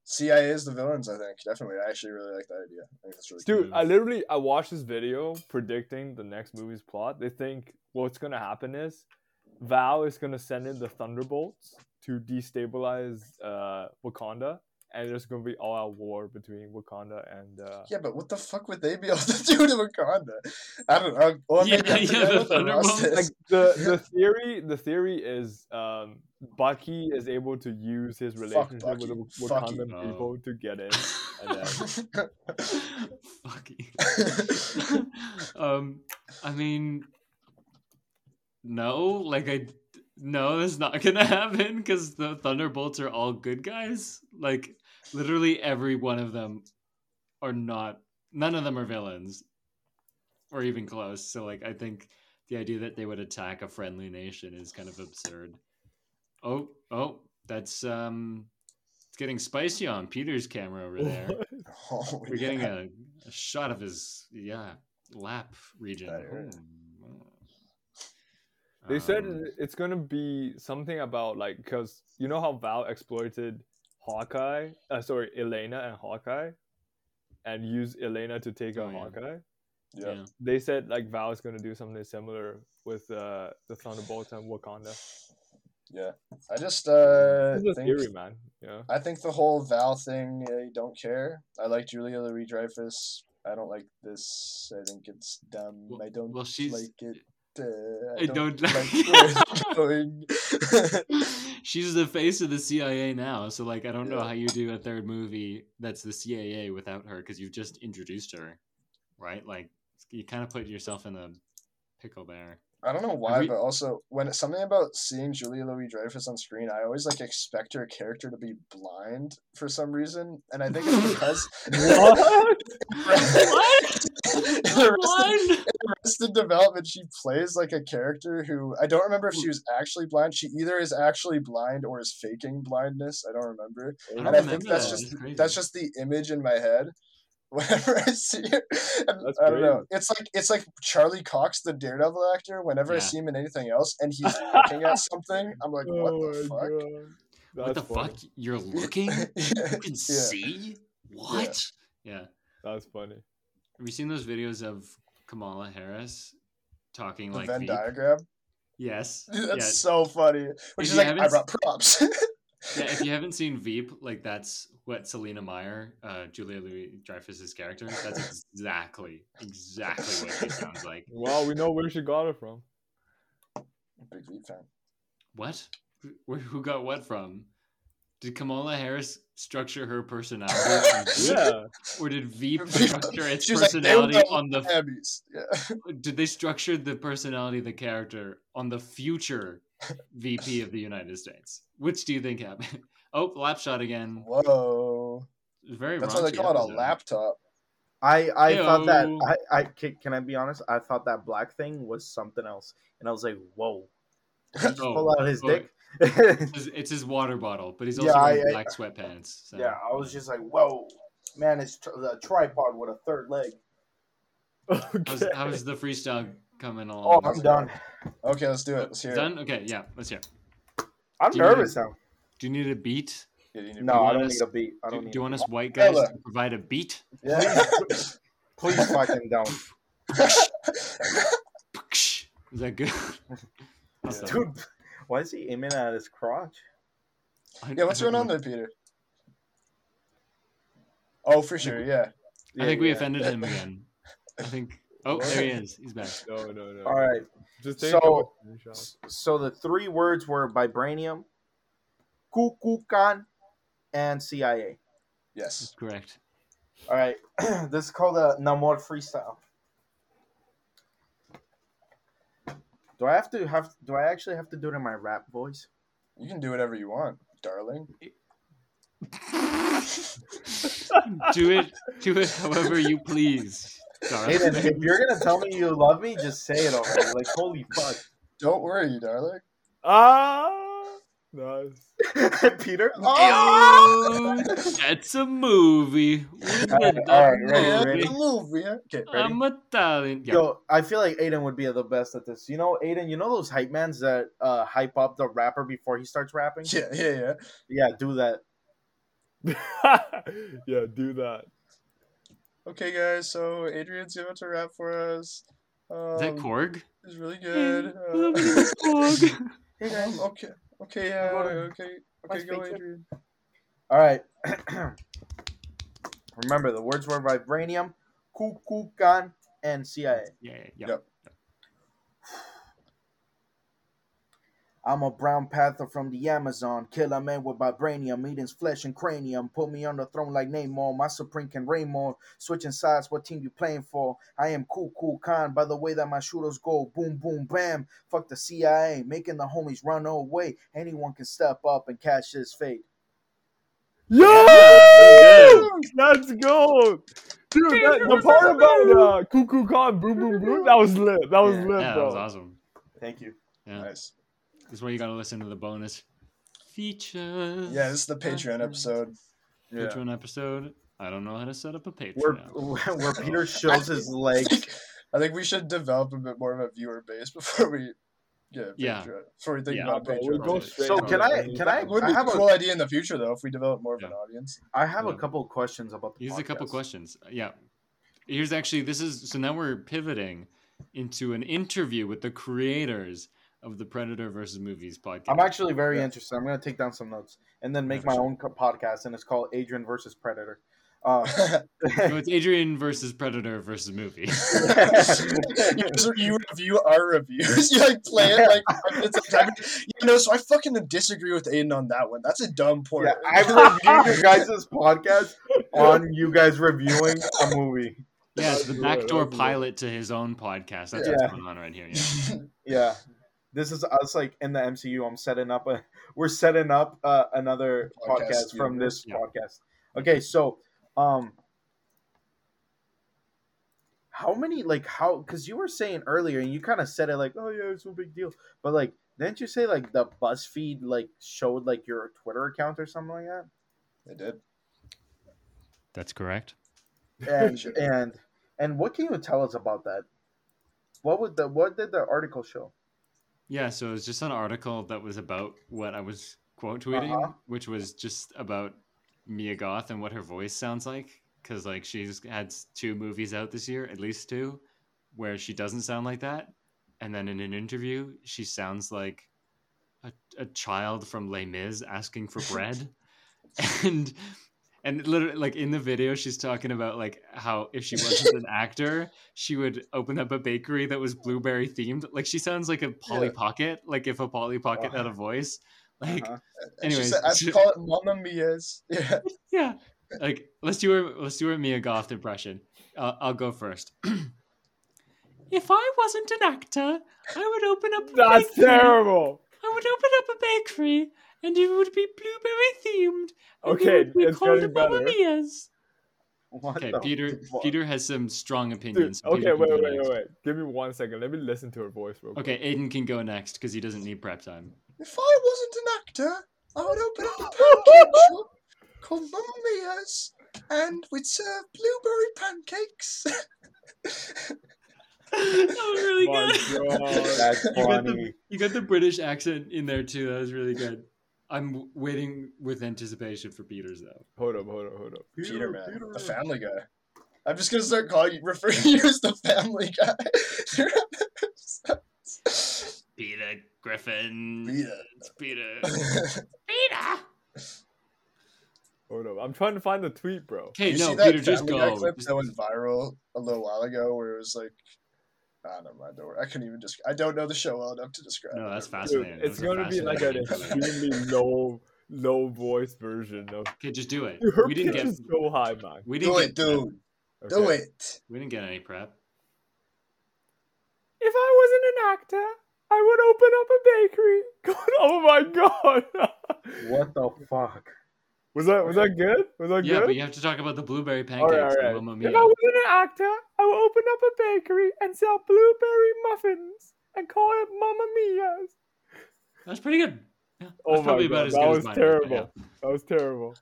CIA is the villains. I think definitely. I actually really like that idea. I think that's really Dude, Move. I literally I watched this video predicting the next movie's plot. They think what's gonna happen is Val is gonna send in the Thunderbolts to destabilize uh, Wakanda, and there's gonna be all out war between Wakanda and uh, Yeah, but what the fuck would they be able to do to Wakanda? I don't know. Well, Yeah, yeah, the about Thunderbolts. Like the the theory the theory is um Bucky is able to use his relationship with the Bucky. Fuck Wakandan you. people to get in. And then, Fucky. um, I mean, no, like I, no, that's not gonna happen because the Thunderbolts are all good guys. Like literally every one of them are not. None of them are villains, or even close. So like, I think the idea that they would attack a friendly nation is kind of absurd. Oh, oh, that's um, it's getting spicy on Peter's camera over there. Oh, We're getting a, a shot of his yeah lap region. That area. Oh. They said Um, it's gonna be something about like because you know how Val exploited Hawkeye, uh, sorry Elena and Hawkeye, and use Elena to take Oh, out yeah. Hawkeye. yeah. yeah. They said like Val is gonna do something similar with uh, the Thunderbolts and Wakanda. Yeah. I just uh This is a think theory, man. Yeah. I think the whole Val thing, I don't care. I like Julia Louis Dreyfus. I don't like this. I think it's dumb. Well- I don't well, she's- like it. Uh, I don't like like- where it's going. She's the face of the CIA now, so like I don't know how you do a third movie that's the CIA without her because you've just introduced her, right? Like you kind of put yourself in a pickle there. I don't know why, Every- but also when it's something about seeing Julia Louis Dreyfus on screen, I always like expect her character to be blind for some reason, and I think it's because What? what? In the Blind? Arrested Development, she plays like a character who I don't remember if she was actually blind. She either is actually blind or is faking blindness. I don't remember, oh, I and don't I remember think that's that. just That's that's just the image in my head. Whenever I see her, and I don't know. It's like it's like Charlie Cox, the Daredevil actor. Whenever I see him in anything else, and he's looking at something, I'm like, what Oh the fuck? What the funny. fuck? You're looking? yeah. You can see? What? Yeah. That's funny. Have you seen those videos of Kamala Harris talking The like Venn Veep? diagram. Yes. Dude, that's yeah. so funny. Which If she's you like, haven't I s- brought props. yeah, if you haven't seen Veep, like that's what Selina Meyer, uh, Julia Louis Dreyfus's character, that's exactly, exactly what she sounds like. Well, we know where she got it from. Big Veep fan. What? Who, who got what from? Did Kamala Harris structure her personality. Yeah. or did Veep structure its She was like, personality on the? Abbeys. Yeah. Did they structure the personality of the character on the future VP of the United States? Which do you think happened? Oh, lap shot again. Whoa. Very. That's why they raunchy call it a laptop. I I thought that I, I can, can I be honest? I thought that black thing was something else, and I was like, "Whoa!" Did he just Oh, pull out his oh, dick. It's his, it's his water bottle, but he's also Yeah, wearing I- I- black sweatpants. So. yeah, I was just like, "Whoa, man!" It's tr- the tripod with a third leg. How's, Okay. how's the freestyle coming along? Oh, along? I'm done. Okay, let's do it. Let's hear it. Done? Okay, yeah, let's hear. it. I'm Do nervous a- now. Do you need a beat? Yeah, you need- No, you I don't us- need a beat. I Do, don't do need. you want us white guys Ella. to provide a beat? Yeah. Please fucking don't, Is that good? Awesome. dude. Why is he aiming at his crotch? Yeah, what's I don't going on there, Peter? Oh, for sure, yeah. I think we Yeah, yeah. offended him again. I think. Oh, there he is. He's back. No, no, no. All right. Just So- a couple screenshots. S- So the three words were vibranium, Kukulkan, and CIA. Yes. Correct. All right, this is called a Namor freestyle. Do I have to have? Do I actually have to do it in my rap voice? You can do whatever you want, darling. do it. Do it however you please. Dara. Hayden, if you're gonna tell me you love me, just say it already. Like holy fuck. Don't worry, darling. Ah, nice. Peter. Oh, that's a movie. All right, all right, ready, Yeah, ready? the movie. Okay, ready? I'm Italian. Yeah. Yo, I feel like Aiden would be the best at this. You know, Aiden, you know those hype mans that uh, hype up the rapper before he starts rapping? Yeah, yeah, yeah. Yeah, do that. yeah, do that. Okay, guys. So Adrian's about to rap for us. Um, Is that Korg? It's really good. Love Uh, Korg. Hey guys. um, okay, okay, yeah, uh, Go okay, okay. Go, speaker. Adrian. All right. Remember, the words were vibranium, Kukulkan, and CIA. Yeah, yeah, yeah. Yep. I'm a brown panther from the Amazon. Kill a man with vibranium, eating flesh and cranium. Put me on the throne like Namor. My supreme can reign more. Switching sides, what team you playing for? I am cool, cool, Khan. By the way that my shooters go, boom, boom, bam. Fuck the CIA, making the homies run away. Anyone can step up and catch this fate. Yo, very let's go, dude. That, the part about uh, Kukulkan, boom, boom, boom, that was lit. That was Yeah, lit, Yeah, that was awesome. Thank you. Yeah. Nice. This is why you gotta listen to the bonus features. Yeah, this is the Patreon episode. Yeah. Patreon episode. I don't know how to set up a Patreon. Where, where Peter shows his legs. I think we should develop a bit more of a viewer base before we get Yeah. Patreon. Before we think Yeah. about Bro, Patreon. we'll go Okay. straight So can. I- can I- It would I be have a a- cool idea in the future though if we develop more of an audience. I have a couple of questions about the Here's a couple podcast. questions. Yeah. Here's actually this is so now we're pivoting into an interview with the creators of the Predator versus Movies podcast. I'm actually very Yeah. interested. I'm going to take down some notes and then make Yeah, my sure. own podcast, and it's called Adrian versus Predator. Uh, so it's Adrian versus Predator versus movie. you, just- you review our reviews. You like play it like five a. You know, so I fucking disagree with Aiden on that one. That's a dumb point. yeah, I reviewed your guys' podcast on you guys reviewing a movie. yeah, it's the backdoor pilot to his own podcast. That's Yeah. what's going on right here. Yeah. Yeah, this is us like in the MCU. I'm setting up a. We're setting up uh, another Podcast podcast from this universe. podcast. Okay, so um, how many like how? Because you were saying earlier, and you kind of said it like, oh yeah, it's no big deal, but like. Didn't you say like the BuzzFeed like showed like your Twitter account or something like that? They did. That's correct. and and and what can you tell us about that? What would the what did the article show? Yeah, so it was just an article that was about what I was quote tweeting, Uh-huh. which was just about Mia Goth and what her voice sounds like. Because like she's had two movies out this year, at least two, where she doesn't sound like that, and then in an interview she sounds like a, a child from Les Mis asking for bread, and and literally like in the video she's talking about like how if she wasn't an actor she would open up a bakery that was blueberry themed like she sounds like a polly Yeah. pocket like if a polly pocket had a voice like Uh-huh. Anyways, I call it Mamma Mia's. Yeah. yeah like let's do a let's do a mia goth impression uh, i'll go first if i wasn't an actor i would open up a That's bakery. terrible. i would open up a bakery and it would be blueberry themed and it Okay, would be it's called getting Mamma better. Mia's. What Okay, Peter. fuck? Peter has some strong opinions. so okay, Peter wait, wait, wait, wait. Give me one second. Let me listen to her voice real quick. Okay, Aiden can go next because he doesn't need prep time. If I wasn't an actor, I would open up a pancake shop called Mamma Mia's, and we'd serve blueberry pancakes. that was really My good. God. That's You got, the, you got the British accent in there too. That was really good. I'm waiting with anticipation for Peter's though. Hold up, hold up, hold up. Peter, man, the Family Guy. I'm just gonna start calling you, referring to you as the Family Guy. Peter Griffin. Peter. It's Peter. Peter. Hold up. I'm trying to find the tweet, bro. Okay, you no, see that Peter, just Family Guy go. clip Just- that went viral a little while ago, where it was like, I don't know, I don't, I couldn't even just, I don't know the show well enough to describe. No, it. that's Dude, fascinating. it's That was a gonna be like an extremely low, low voice version of. Okay, just do it. Dude, her We didn't get. is so high, man. We didn't Do get it, dude. Do it. We didn't get any prep. If I wasn't an actor, I would open up a bakery. God, oh my god. What the fuck? Was that was that good? Was that Yeah, good? but you have to talk about the blueberry pancakes. right, all and right. Mamma If I wasn't an actor, I would open up a bakery and sell blueberry muffins. and call it Mamma Mia's. That's pretty good. Yeah, that's Oh my probably god, about as that good was as mine. terrible. yeah. That was terrible.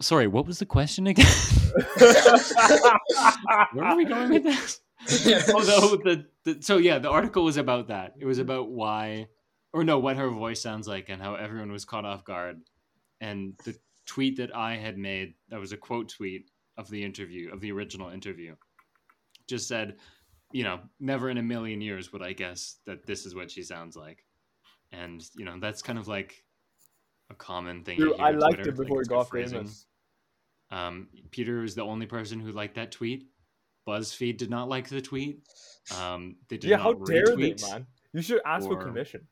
Sorry, what was the question again? Where are we going with this? oh no, the, the so yeah, the article was about that. It was about why, or no, what her voice sounds like and how everyone was caught off guard. And the tweet that I had made, that was a quote tweet of the interview, of the original interview, just said, you know, never in a million years would I guess that this is what she sounds like. And you know, that's kind of like a common thing. Dude, I liked Twitter, it before he got famous. Um, Peter was the only person who liked that tweet. BuzzFeed did not like the tweet. Um, they did Yeah, not how dare they, man? You should ask for or- commission.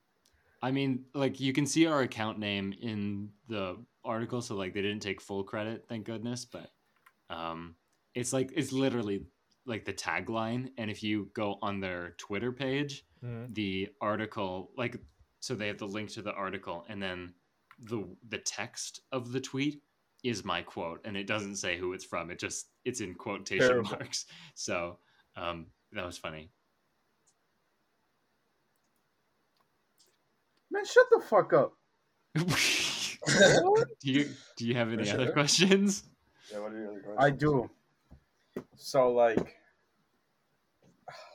I mean, like you can see our account name in the article, so like they didn't take full credit, thank goodness. But um, it's like it's literally like the tagline, and if you go on their Twitter page, Mhm. the article like so they have the link to the article, and then the the text of the tweet is my quote, and it doesn't say who it's from. It just it's in quotation Terrible. marks. So um, that was funny. Man, shut the fuck up. do you do you have any For other questions? Yeah, what are your other questions? I do. So like,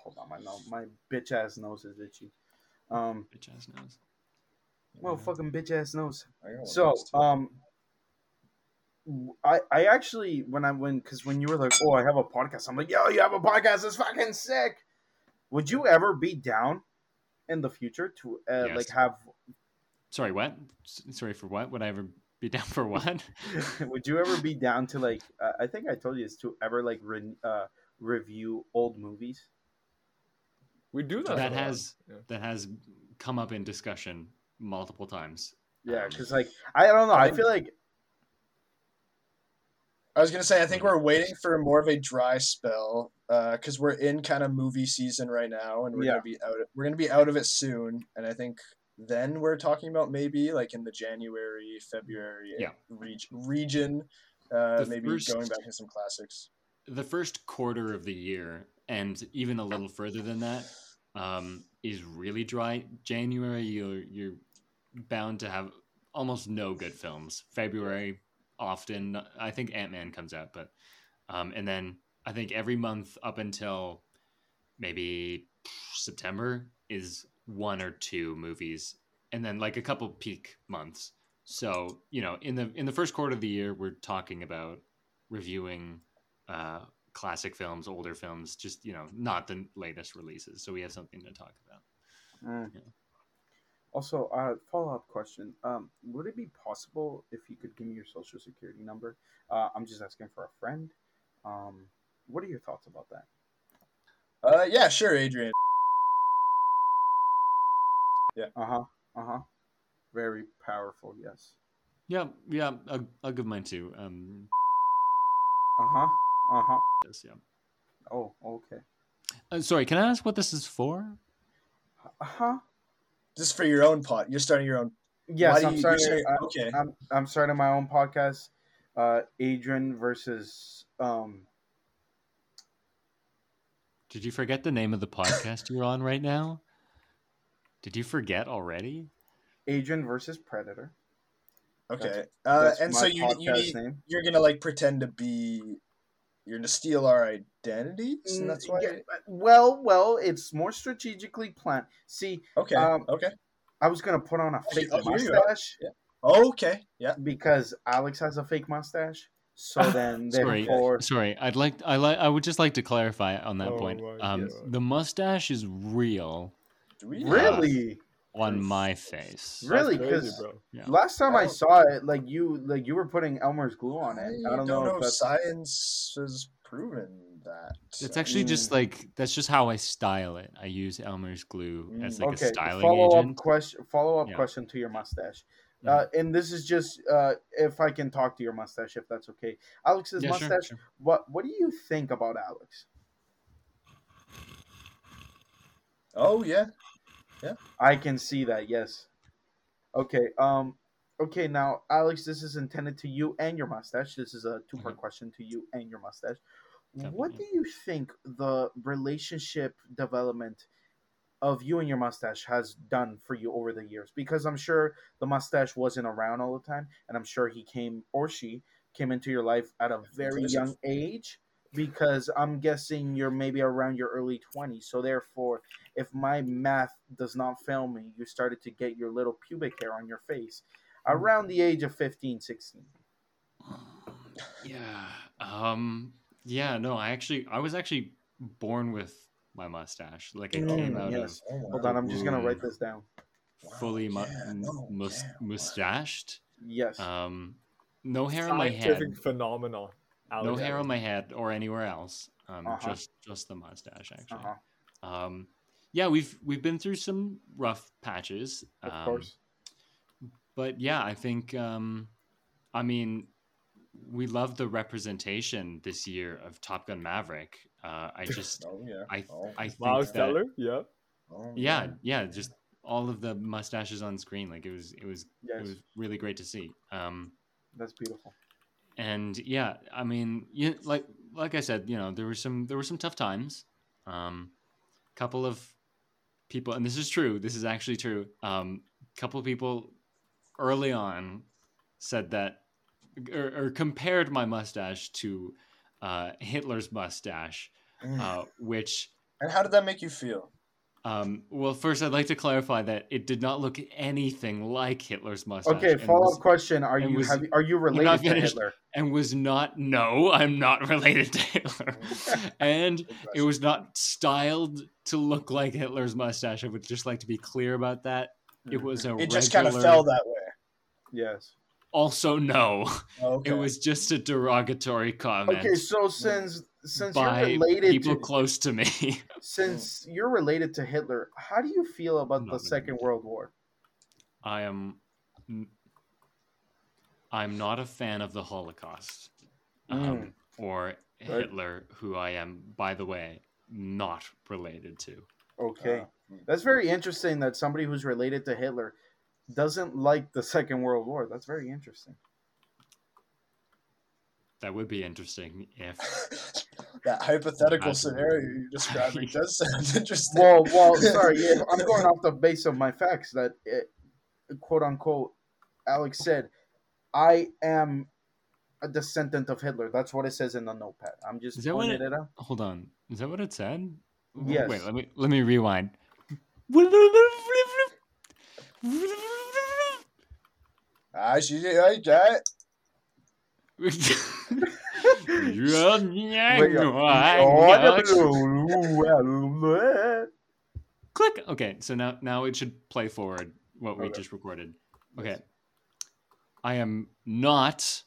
hold on, my nose, my bitch ass nose is itchy. Um, Bitch ass nose. well, fucking bitch ass nose. I got one So, next to it. um, I I actually when I when because when you were like, oh, I have a podcast, I'm like, yo, you have a podcast, it's fucking sick. Would you ever be down in the future to uh, Yes. like have? Sorry, what? Sorry for what? Would I ever be down for what? would you ever be down to like? Uh, I think I told you this to ever like re- uh, review old movies. We do that. that has Yeah. that has come up in discussion multiple times. Yeah, Um, because like I don't know, I I think- feel like I was gonna say I think we're waiting for more of a dry spell because we're in kind of movie season right now, and we're Yeah. gonna be out. We're gonna be out of it soon, and I think then we're talking about maybe like in the January, February Yeah. reg- region, uh, maybe first- going back to some classics. the first quarter of the year, and even a little further than that, um, is really dry. January, you're you're bound to have almost no good films. February, often, I think Ant Man comes out, but um, and then I think every month up until maybe September is one or two movies, and then like a couple peak months. So you know, in the in the first quarter of the year, we're talking about reviewing uh, classic films, older films, just you know, not the latest releases. So we have something to talk about. Mm. Yeah. Also, uh, follow up question: um, Would it be possible if you could give me your social security number? Uh, I'm just asking for a friend. Um, what are your thoughts about that? Uh, yeah, sure, Adrian. Yeah. Uh huh. Uh huh. Very powerful. Yes. Yeah, yeah, I'll, I'll give mine too. Um, Uh huh. Uh huh. yes, yeah. Oh, okay. Uh, sorry, can I ask what this is for? Uh huh. Just for your own pot, you're starting your own. Yes, I'm you- starting. you're starting- I- okay. I'm I'm starting my own podcast. Uh, Adrian versus um. Did you forget the name of the podcast you're on right now? Did you forget already? Adrian versus Predator. Okay. That's- uh, That's and so you you need, name. you're gonna like pretend to be you're gonna steal our identities and that's why Mm, Yeah, well, well, it's more strategically planned. See, okay um, okay I was gonna put on a fake oh, here you are. mustache okay yeah because Alex has a fake mustache. So then, Sorry, therefore, sorry. I'd like I like I would just like to clarify on that Oh point. Um, the mustache is real Do we really, on my face. Really? crazy, 'Cause- bro. Yeah. last time I I saw it, like you, like you were putting Elmer's glue on it. I don't, know, if science has proven that It's actually just Mm. like that's just how I style it. I use Elmer's glue as Mm, like okay, a styling follow up question. Follow up Yeah. question to your mustache. Mhm. Uh, and this is just uh, if I can talk to your mustache, if that's okay. Alex's Yeah, sure, mustache. sure. What What do you think about Alex? oh yeah I can see that. Yes. Okay. Um. Okay. Now, Alex, this is intended to you and your mustache. This is a two-part Mhm. question to you and your mustache. Copy, what do you think the relationship development of you and your mustache has done for you over the years? Because I'm sure the mustache wasn't around all the time, and I'm sure he came or she came into your life at a very young age. Because I'm guessing you're maybe around your early 20s. So, therefore, if my math does not fail me, you started to get your little pubic hair on your face around the age of 15, 16. Yeah. Um. Yeah. No. I actually, I was actually born with my mustache. Like it Mm, came out yes. Oh, Hold on, I'm just going to write this down. of fully mu- yeah, m- no, mus- yeah, mustached. Yes. Um. No hair on my head. Scientific phenomenon. No hair on my head or anywhere else. Um. Uh-huh. Just just the mustache actually. uh-huh. Um. Yeah, we've we've been through some rough patches. Of um, course. but yeah, I think um, I mean we love the representation this year of Top Gun Maverick. Uh, I just Oh yeah. I oh, I think Miles that, Teller, yeah. oh, yeah yeah just all of the mustaches on screen like it was it was Yes. it was really great to see. Um, That's beautiful. And yeah, I mean, you, like like I said, you know, there were some there were some tough times. Um, couple of people, and this is true. This is actually true. Um, couple of people early on said that or, or compared my mustache to uh, Hitler's mustache, Mm. uh, which. and how did that make you feel? Um, well, first, I'd like to clarify that it did not look anything like Hitler's mustache. Okay, follow up question: Are you was- have, are you related to. Hitler? and was not no i'm not related to hitler and it was not styled to look like hitler's mustache i would just like to be clear about that it was a It just kind of fell that way. Yes. also no Okay. it was just a derogatory comment Okay, so since since by you're related people to close to me since you're related to Hitler, how do you feel about Not the Second related. World War? i am i'm not a fan of the holocaust um, Mm. or hitler who i am by the way not related to Okay, Uh, that's very interesting. That somebody who's related to Hitler doesn't like the Second World War. That's very interesting. that would be interesting if that hypothetical scenario you're describing does sound interesting. Well, well, sorry, yeah, I'm going off the base of my facts that it, quote unquote, Alex said, "I am a descendant of Hitler." That's what it says in the notepad. I'm just Is that what pointing it- it out. Hold on. Is that what it said? Yes. Wait, let me let me rewind. Ah, she like got Click. Okay, so now now it should play forward what we Okay. just recorded. Okay. I am not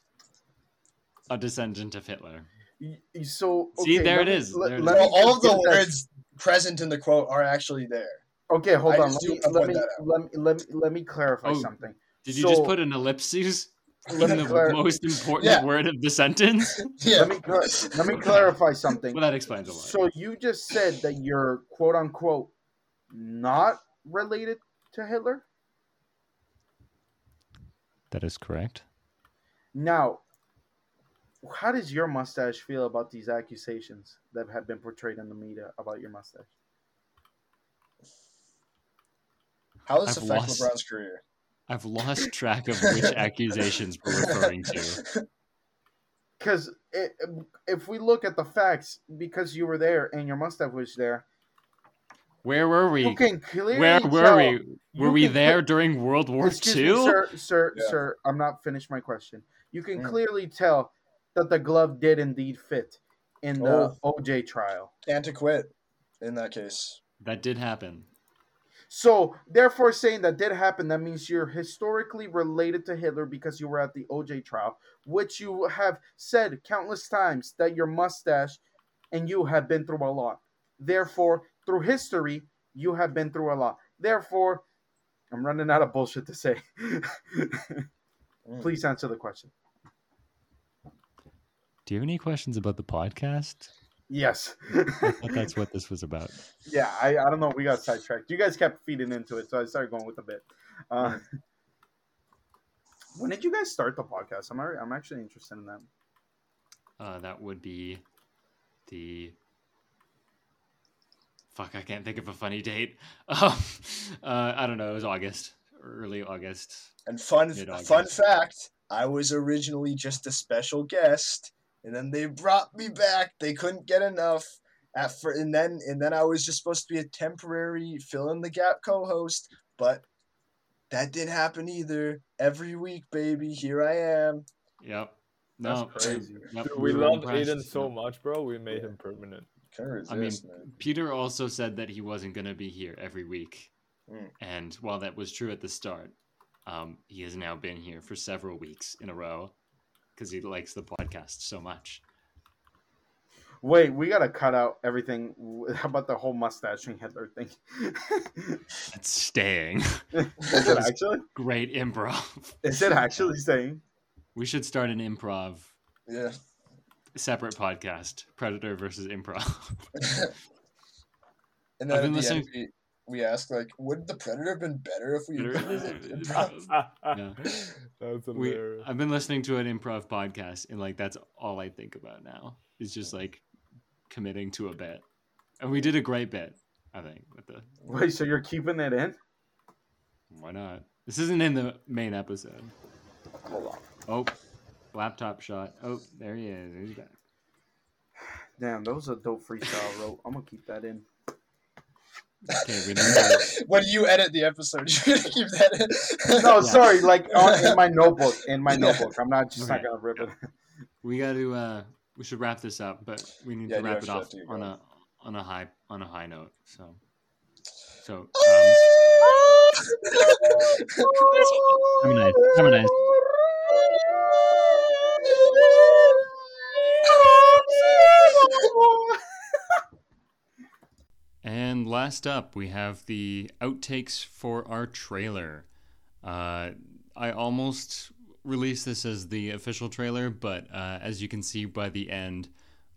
a descendant of Hitler. Y- y- So See, there let it let- there it let is. me all of the get that- words present in the quote are actually there. Okay, hold I on. Let me let me, let me let me let me clarify Oh, something. Did you just put an ellipses in Let me the clar- most important Yeah. word of the sentence? Yeah. Let me clar- let me clarify something. Well, that explains a lot. So you just said that you're quote unquote not related to Hitler. that is correct. Now, how does your mustache feel about these accusations that have been portrayed in the media about your mustache? How does this I've affect lost- LeBron's career? I've lost track of which accusations we're referring to. Because if we look at the facts, because you were there and your mustache was there, Where were we? you can clearly Where were tell- we? Were we can there during World War Excuse me, II? sir, sir, Yeah. sir. I'm not finished my question. You can Mm. clearly tell that the glove did indeed fit in the Oh. OJ trial. And to quit in that case. That did happen. So, therefore, saying that did happen, that means you're historically related to Hitler because you were at the OJ trial, which you have said countless times that your mustache and you have been through a lot. Therefore, through history, you have been through a lot. Therefore, I'm running out of bullshit to say. Mm. Please answer the question. Do you have any questions about the podcast? Yes. I thought that's what this was about. yeah, I, I don't know. We got sidetracked. You guys kept feeding into it, so I started going with a bit. Uh, when did you guys start the podcast? I'm already, I'm actually interested in that. Uh, that would be the fuck, I can't think of a funny date. Um, uh, I don't know. It was August, early August. And fun Mid-August. fun fact, I was originally just a special guest, and then they brought me back. They couldn't get enough. At fir- and then and then I was just supposed to be a temporary fill in the gap co-host, but that didn't happen either. Every week, baby, here I am. Yep. That's No, crazy. Yep, Dude, we were loved impressed. Aiden so Yep. much, bro. We made him permanent. Resist, I mean, man. Peter also said that he wasn't going to be here every week. Mm. And while that was true at the start, um, he has now been here for several weeks in a row because he likes the podcast so much. Wait, we gotta cut out everything. How about the whole mustaching Hitler thing? It's staying. Is it actually? Great improv. Is it actually staying? We should start an improv Yeah. separate podcast Predator versus improv. and I've been listening- end, we, we asked like, would the Predator have been better if we Better- improv. improv? Yeah. That's we. I've been listening to an improv podcast and like that's all I think about now. Is just like committing to a bit. And we did a great bit, I think, with the Wait, so you're keeping that in? why not? This isn't in the main episode. Hold on. Oh, laptop shot. Oh, there he is. He's back. Damn, that was a dope freestyle wrote. I'm gonna keep that in. Okay, we didn't when you edit the episode, you keep that in. No, Yeah. sorry, like on, in my notebook. In my notebook. I'm not just Okay. not gonna rip it. we got to uh we should wrap this up, but we need Yeah, to wrap it off on a on a high on a high note. So so um Harmonize, harmonize. And last up, we have the outtakes for our trailer. Uh, I almost released this as the official trailer, but uh, as you can see by the end,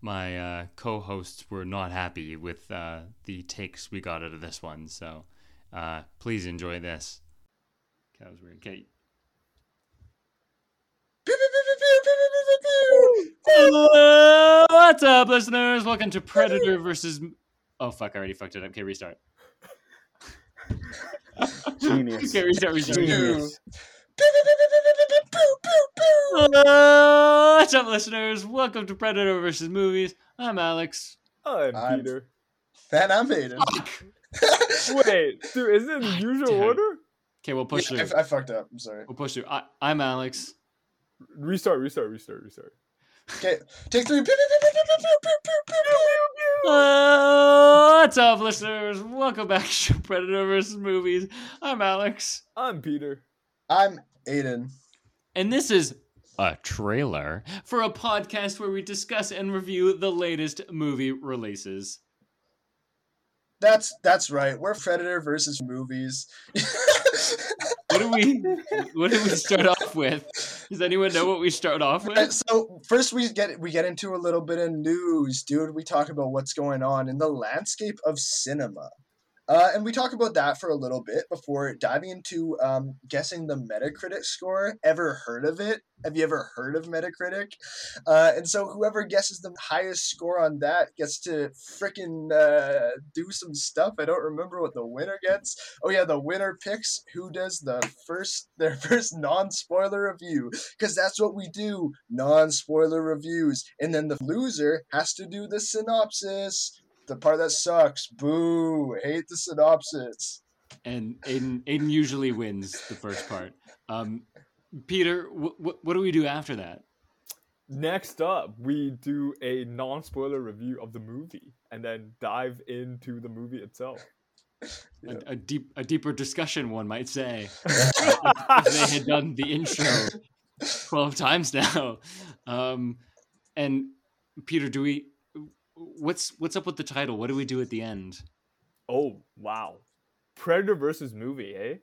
my uh, co hosts were not happy with uh, the takes we got out of this one. So uh, please enjoy this. Weird. Okay. Hello, what's up, listeners? Welcome to Predator versus. Oh fuck! I already fucked it up. Okay, restart. Genius. okay, restart. Restart. Genius. Uh, what's up, listeners? Welcome to Predator versus Movies. I'm Alex. I'm I'm- Peter. Man, I'm Aiden. Wait, dude, is it in the usual Damn. order? Okay, we'll push I, through. I fucked up. I'm sorry. We'll push through. I, I'm Alex. Restart, restart, restart, restart. Okay, take three. Hello, uh, what's up, listeners? Welcome back to Predator versus Movies. I'm Alex. I'm Peter. I'm Aiden. And this is a trailer for a podcast where we discuss and review the latest movie releases. That's that's right. We're Predator versus movies. What do we what do we start off with? Does anyone know what we start off with? so first we get we get into a little bit of news, dude. We talk about what's going on in the landscape of cinema. Uh, and we talk about that for a little bit before diving into um, guessing the Metacritic score. Ever heard of it? Have you ever heard of Metacritic? Uh, and so whoever guesses the highest score on that gets to frickin' uh, do some stuff. I don't remember what the winner gets. Oh yeah, the winner picks who does the first their first non-spoiler review because that's what we do non-spoiler reviews and then the loser has to do the synopsis the part that sucks boo hate the synopsis And Aiden Aiden usually wins the first part. Um, Peter, wh- wh- what do we do after that? Next up, we do a non-spoiler review of the movie, and then dive into the movie itself. Yeah. A, a deep a deeper discussion, one might say. if they had done the intro 12 times now. Um, and Peter, do we what's what's up with the title? What do we do at the end? Oh wow, Predator versus movie, eh?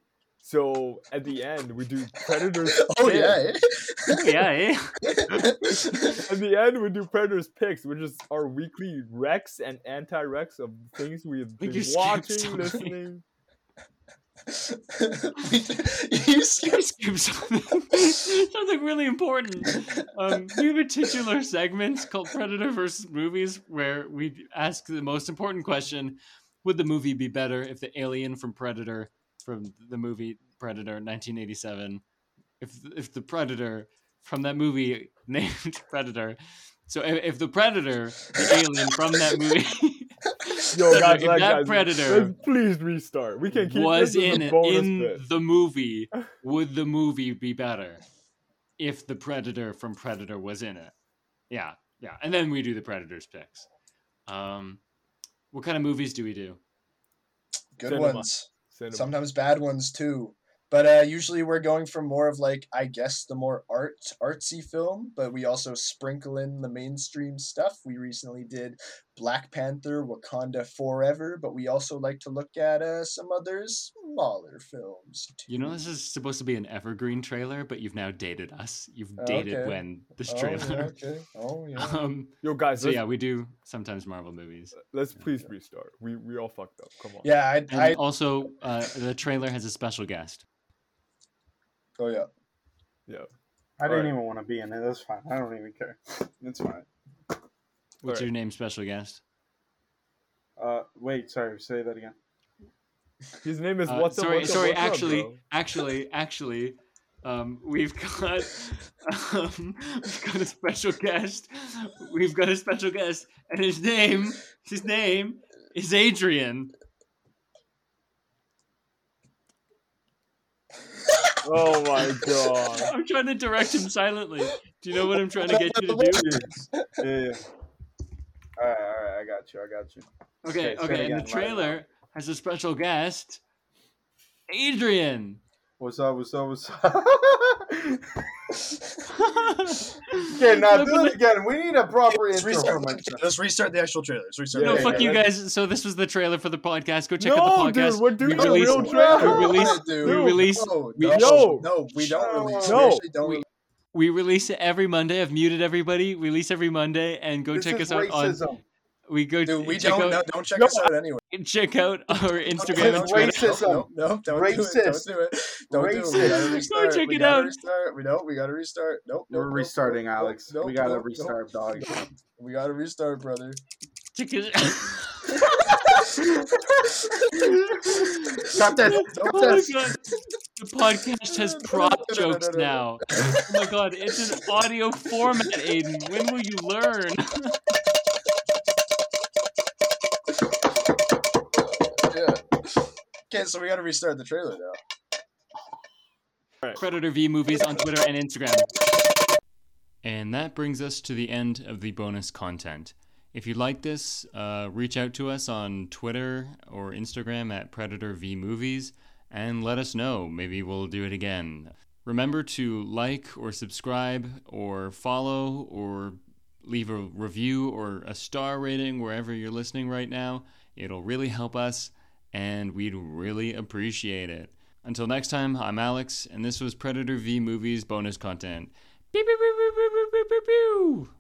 So at the end, we do Predators. oh picks. yeah eh? Yeah, eh? At the end, we do Predators picks, which is our weekly Rex and anti-Rex of things we have been watching, listening. You skipped something, something really important. Um, we have a titular segment called Predator versus Movies where we ask the most important question would the movie be better if the alien from Predator from the movie Predator 1987 if if the Predator from that movie named Predator so if, if the Predator the alien from that movie Yo, guys, if that guys, Predator please restart. We can keep was this as in a bonus in bit. the movie would the movie be better if the Predator from Predator was in it yeah yeah and then we do the Predators picks um what kind of movies do we do Good Cinema. ones. Cinema. Sometimes bad ones too. But uh, usually we're going for more of like I guess the more art artsy film, but we also sprinkle in the mainstream stuff. We recently did Black Panther, Wakanda Forever, but we also like to look at uh, some other smaller films. Too. You know, this is supposed to be an evergreen trailer, but you've now dated us. You've dated Okay. when this Oh, trailer. yeah, okay. Oh yeah. Um, Yo, guys, so yeah, we do sometimes Marvel movies. let's please restart. We we all fucked up. Come on. Yeah, I, And I also, uh, the trailer has a special guest. oh yeah. Yeah. I didn't Alright. even want to be in it. That's fine. I don't even care. It's fine. What's Alright. your name, special guest? Uh, wait, sorry. Say that again. His name is Uh, what's up, sorry, what's sorry. what's actually, bro? actually, actually, um, we've got um, we've got a special guest. We've got a special guest, and his name, his name is Adrian. Oh my god. I'm trying to direct him silently. Do you know what I'm trying to get you to do? Yeah, yeah. All right, all right. I got you. I got you. Okay, Okay, okay. And the loud trailer has a special guest, Adrian. What's up? What's up? What's up? okay, now do it again. We need a proper Let's intro restart, let's restart the actual trailer. Let's restart. Yeah, No, the yeah, fuck trailer. you yeah. guys. So this was the trailer for the podcast. Go check no, out the podcast. dude, we're doing we a release, real trailer. we release, dude. we release, No, We no, don't. no, we don't release. No. We don't We- release. We release it every Monday. I've muted everybody. Release every Monday and go This check is us out on. We go Dude, we check don't. out No, don't check No. us out anyway. check out our Instagram and Twitter. Racism. No, no, don't Racist. do it. Don't do it. Don't do it. We Racist. gotta Go restart. check we it gotta out. Restart. We know. We gotta restart. Nope. We're nope, nope, restarting, nope, Alex. nope, we gotta nope, nope. restart, dog. We gotta restart, brother. Check it- Cut this. Cut Oh my god. The podcast has prop jokes now. Oh my god, it's an audio format, Aiden. When will you learn? Yeah. Okay, so we gotta restart the trailer now. Predator V movies on Twitter and Instagram. And that brings us to the end of the bonus content. If you like this, uh, reach out to us on Twitter or Instagram at Predator V Movies and let us know. Maybe we'll do it again. Remember to like or subscribe or follow or leave a review or a star rating wherever you're listening right now. It'll really help us and we'd really appreciate it. Until next time, I'm Alex, and this was Predator V Movies bonus content. Beep, beep, beep,